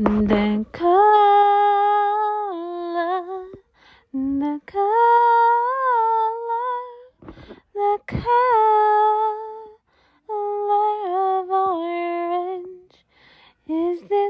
The color, the color, the color of orange is this